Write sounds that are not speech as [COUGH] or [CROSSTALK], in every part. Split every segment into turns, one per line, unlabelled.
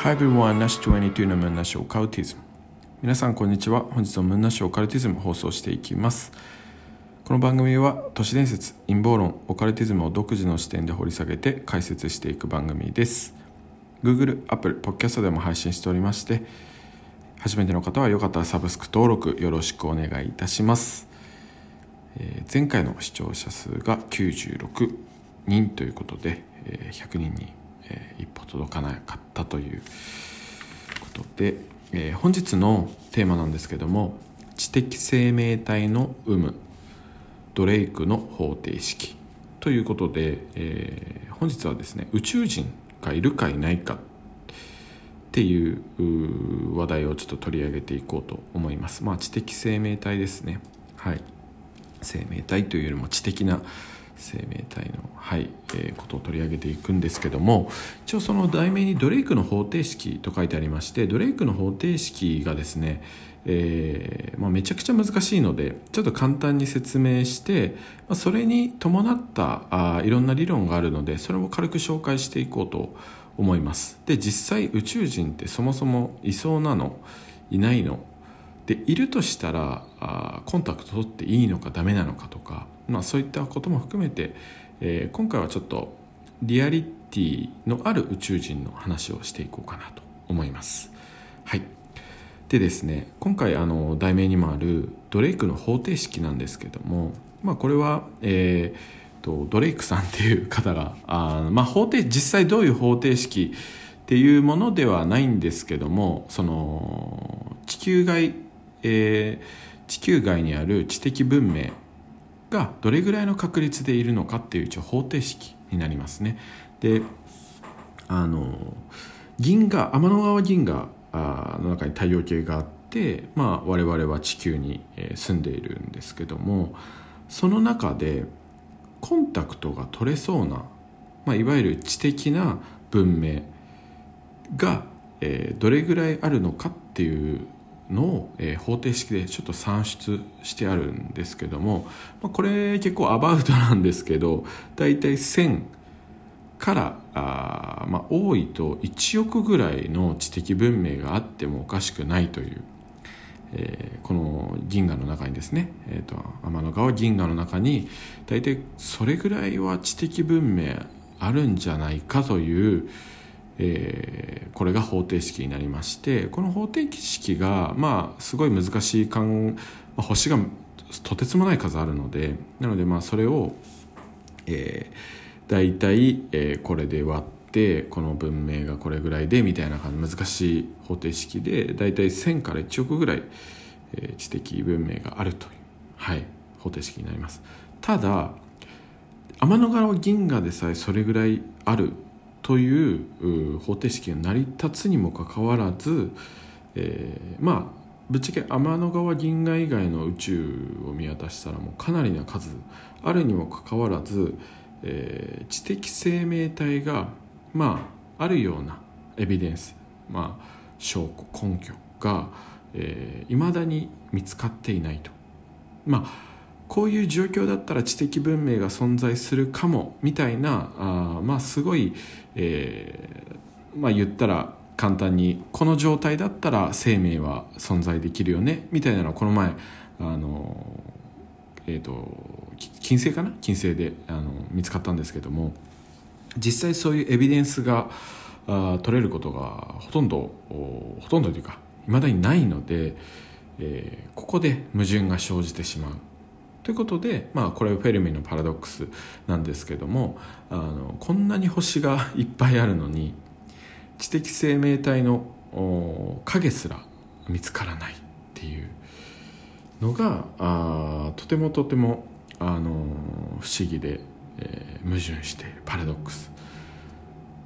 Hi everyone, Nash 22のムンナシオカルティズム皆さんこんにちは。本日のムンナシオカルティズム放送していきます。この番組は都市伝説陰謀論オカルティズムを独自の視点で掘り下げて解説していく番組です。Google、Apple、Podcast でも配信しておりまして初めての方はよかったらサブスク登録よろしくお願いいたします、えー、前回の視聴者数が96人ということで、えー、100人にえー、一歩届かなかったということで、えー、本日のテーマなんですけども知的生命体の有無ドレイクの方程式ということで、えー、本日はですね宇宙人がいるかいないかっていう話題をちょっと取り上げていこうと思います。まあ、知的生命体ですね。はい。生命体というよりも知的な生命体の、はいえー、ことを取り上げていくんですけども一応その題名にドレイクの方程式と書いてありましてドレイクの方程式がですね、えーまあ、めちゃくちゃ難しいのでちょっと簡単に説明して、まあ、それに伴ったあいろんな理論があるのでそれを軽く紹介していこうと思います。で実際宇宙人ってそもそもいそうなのいないのでいるとしたらあコンタクト取っていいのかダメなのかとか、まあ、そういったことも含めて、えー、今回はちょっとリアリティのある宇宙人の話をしていこうかなと思います。はいでですね今回あの題名にもあるドレイクの方程式なんですけども、まあ、これは、えーと、ドレイクさんっていう方があ、まあ、方程実際どういう方程式っていうものではないんですけどもその地球外えー、地球外にある知的文明がどれぐらいの確率でいるのかっていう一応方程式になりますね。であの銀河天の川銀河の中に太陽系があって、まあ、我々は地球に住んでいるんですけどもその中でコンタクトが取れそうな、まあ、いわゆる知的な文明が、えー、どれぐらいあるのかっていうの、方程式でちょっと算出してあるんですけども、これ結構アバウト [LAUGHS] なんですけど大体1000からあ、まあ、多いと1億ぐらいの知的文明があってもおかしくないという、えー、この銀河の中にですね、えーと、天の川銀河の中に大体それぐらいは知的文明あるんじゃないかという、えー、これが方程式になりましてこの方程式がまあすごい難しい間、まあ、星がとてつもない数あるのでなのでまあそれを、えー、大体、えー、これで割ってこの文明がこれぐらいでみたいな感じ難しい方程式で大体1000から1億ぐらい、えー、知的文明があるという、はい、方程式になります。ただ天の川銀河でさえそれぐらいあるという方程式が成り立つにもかかわらず、えー、まあぶっちゃけ天の川銀河以外の宇宙を見渡したらもうかなりな数あるにもかかわらず、えー、知的生命体がまああるようなエビデンス、まあ、証拠根拠がいま、えー、だに見つかっていないと。まあこういう状況だったら知的文明が存在するかもみたいなあまあすごい、えー、まあ言ったら簡単にこの状態だったら生命は存在できるよねみたいなのをこの前あのえっ、ー、と金星かな？金星であの見つかったんですけども実際そういうエビデンスがあ取れることがほとんどほとんどというかいまだにないので、えー、ここで矛盾が生じてしまう。ということで、まあ、これフェルミのパラドックスなんですけどもあのこんなに星がいっぱいあるのに知的生命体の影すら見つからないっていうのがあとてもとてもあの不思議で、えー、矛盾しているパラドックス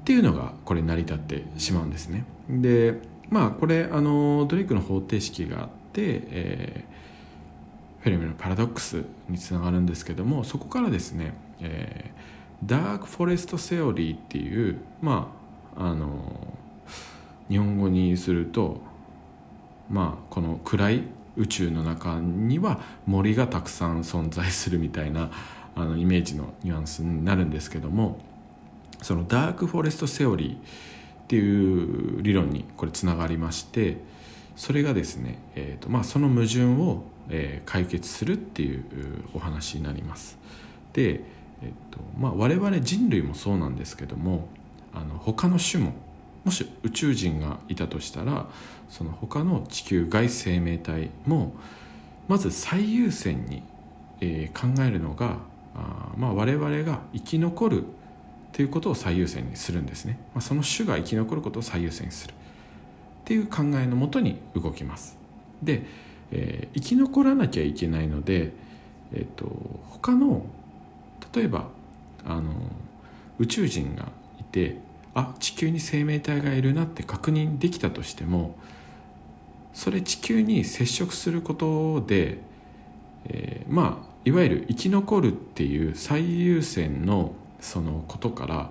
っていうのがこれ成り立ってしまうんですね。でまあこれあのドレイクの方程式があって、えーフェルミのパラドックスにつながるんですけどもそこからですね、えー、 dark forest theory っていうまああの日本語にするとまあこの暗い宇宙の中には森がたくさん存在するみたいなあのイメージのニュアンスになるんですけどもそのダークフォレストセオリーっていう理論にこれつながりましてそれがですね、えーとまあ、その矛盾を、えー、解決するっていうお話になります。で、えーとまあ、我々人類もそうなんですけどもあの他の種ももし宇宙人がいたとしたらその他の地球外生命体もまず最優先に、えー、考えるのがあ、まあ、我々が生き残るということを最優先にするんですね、まあ、その種が生き残ることを最優先にするっていう考えのもとに動きます。で、えー、生き残らなきゃいけないので、えーと、他の例えばあの宇宙人がいてあ地球に生命体がいるなって確認できたとしてもそれ地球に接触することで、えー、まあいわゆる生き残るっていう最優先のそのことから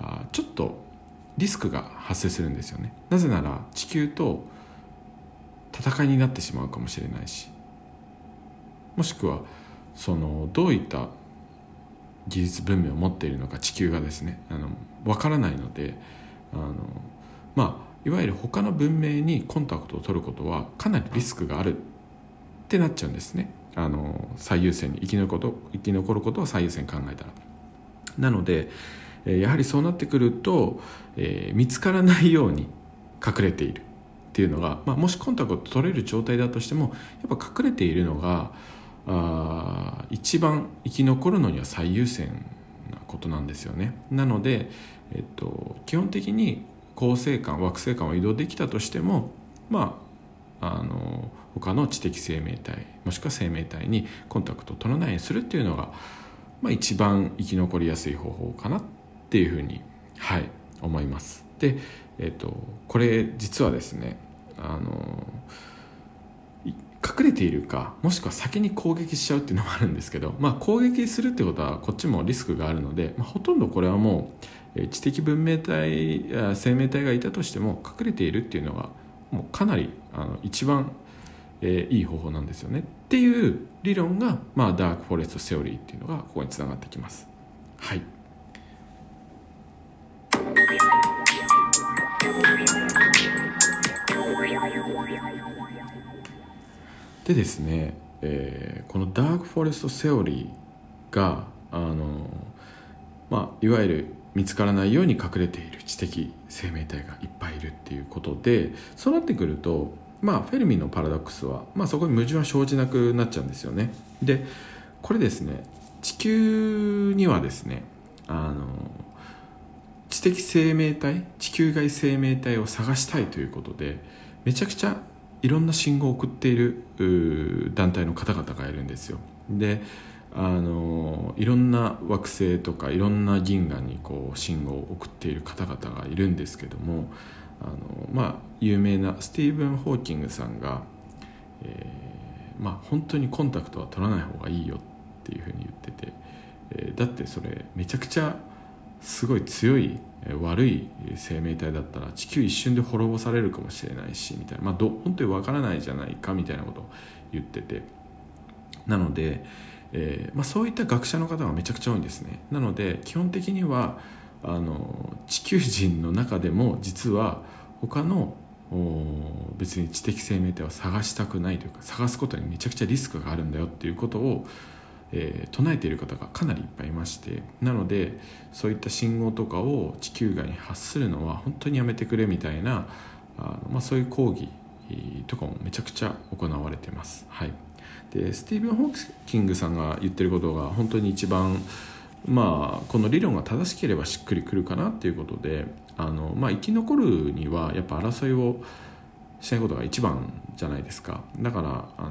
あちょっとリスクが発生するんですよね。なぜなら地球と戦いになってしまうかもしれないし。もしくはそのどういった技術文明を持っているのか地球がですねあの分からないのであのまあいわゆる他の文明にコンタクトを取ることはかなりリスクがあるってなっちゃうんですね。あの最優先に生き残ること生き残ることを最優先考えたら。なのでやはりそうなってくると、えー、見つからないように隠れているっていうのが、まあ、もしコンタクト取れる状態だとしてもやっぱ隠れているのがあ一番生き残るのには最優先なことなんですよね。なので、えっと、基本的に恒星間惑星間を移動できたとしてもまああの他の知的生命体もしくは生命体にコンタクトを取らないようにするっていうのがまあ、一番生き残りやすい方法かなってていうふうに、はい、思います。で、えーと、これ実はですねあの隠れているかもしくは先に攻撃しちゃうっていうのもあるんですけど、まあ、攻撃するってことはこっちもリスクがあるので、まあ、ほとんどこれはもう知的文明体生命体がいたとしても隠れているっていうのがもうかなりあの一番えー、いい方法なんですよね。っていう理論が、まあ、ダークフォレストセオリーっていうのがここにつながってきます。はい。でですね、えー、このダークフォレストセオリーがあの、まあ、いわゆる見つからないように隠れている知的生命体がいっぱいいるっていうことでそうなってくるとまあ、フェルミのパラドックスは、まあ、そこに矛盾は生じなくなっちゃうんですよね。でこれですね地球にはですねあの知的生命体地球外生命体を探したいということでめちゃくちゃいろんな信号を送っている団体の方々がいるんですよ。であのいろんな惑星とかいろんな銀河にこう信号を送っている方々がいるんですけどもあのまあ有名なスティーブン・ホーキングさんが、えー、まあ本当にコンタクトは取らない方がいいよっていうふうに言ってて、えー、だってそれめちゃくちゃすごい強い悪い生命体だったら地球一瞬で滅ぼされるかもしれないしみたいな、まあ、ど本当にわからないじゃないかみたいなことを言ってて。なので、えーまあ、そういった学者の方がめちゃくちゃ多いんですね。なので基本的にはあの地球人の中でも実は他の別に知的生命体を探したくないというか探すことにめちゃくちゃリスクがあるんだよっていうことを、えー、唱えている方がかなりいっぱいいましてなのでそういった信号とかを地球外に発するのは本当にやめてくれみたいなあの、まあ、そういう抗議とかもめちゃくちゃ行われてます。はい、でスティーブン・ホーキングさんが言ってることが本当に一番まあ、この理論が正しければしっくりくるかなっていうことであの、まあ、生き残るにはやっぱ争いをしないことが一番じゃないですかだからあの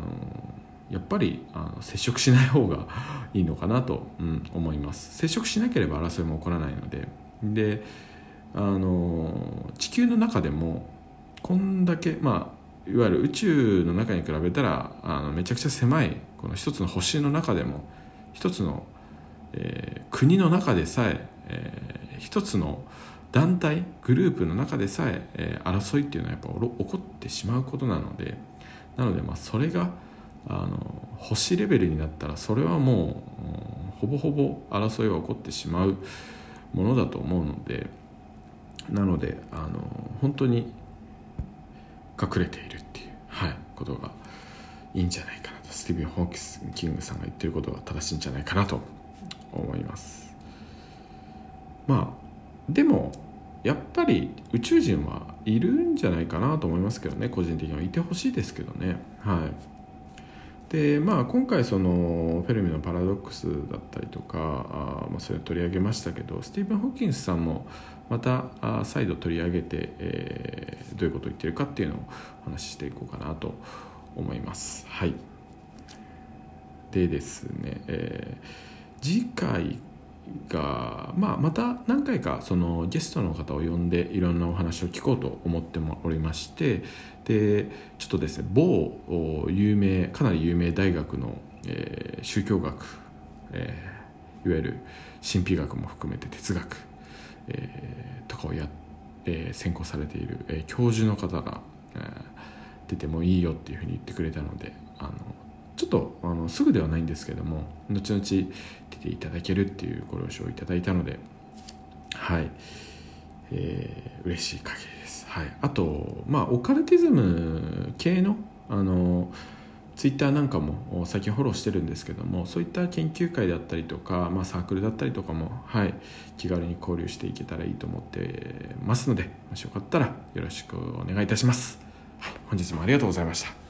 やっぱりあの接触しない方がいいのかなと、[LAUGHS] うん、思います。接触しなければ争いも起こらないので。であの地球の中でもこんだけまあいわゆる宇宙の中に比べたらあのめちゃくちゃ狭いこの一つの星の中でも一つのえー、国の中でさええー、一つの団体グループの中でさええー、争いっていうのはやっぱ起こってしまうことなので。なのでまあそれがあの星レベルになったらそれはもうほぼほぼ争いは起こってしまうものだと思うので、なのであの本当に隠れているっていう、はい、ことがいいんじゃないかなと。スティーブン・ホーキングさんが言ってることが正しいんじゃないかなと思います。まあでもやっぱり宇宙人はいるんじゃないかなと思いますけどね個人的には。いてほしいですけどね。はい。でまあ、今回そのフェルミのパラドックスだったりとかあ、まあ、それを取り上げましたけどスティーブン・ホッキンスさんもまたあ再度取り上げて、えー、どういうことを言ってるかっていうのをお話ししていこうかなと思います。はい、でですね、えー、次回が、まあ、また何回かそのゲストの方を呼んでいろんなお話を聞こうと思っておりましてでちょっとですね某有名かなり有名大学の、えー、宗教学、えー、いわゆる神秘学も含めて哲学、えー、とかをや、えー、専攻されている、え、教授の方が、えー、出てもいいよっていうふうに言ってくれたのであのちょっとあのすぐではないんですけども後々出ていただけるっていうご了承いただいたのではい、えー、嬉しい限りです、はい、あとまあオカルティズム系のあのツイッターなんかも最近フォローしてるんですけどもそういった研究会だったりとか、まあ、サークルだったりとかも、はい、気軽に交流していけたらいいと思ってますのでもしよかったらよろしくお願いいたします、はい、本日もありがとうございました。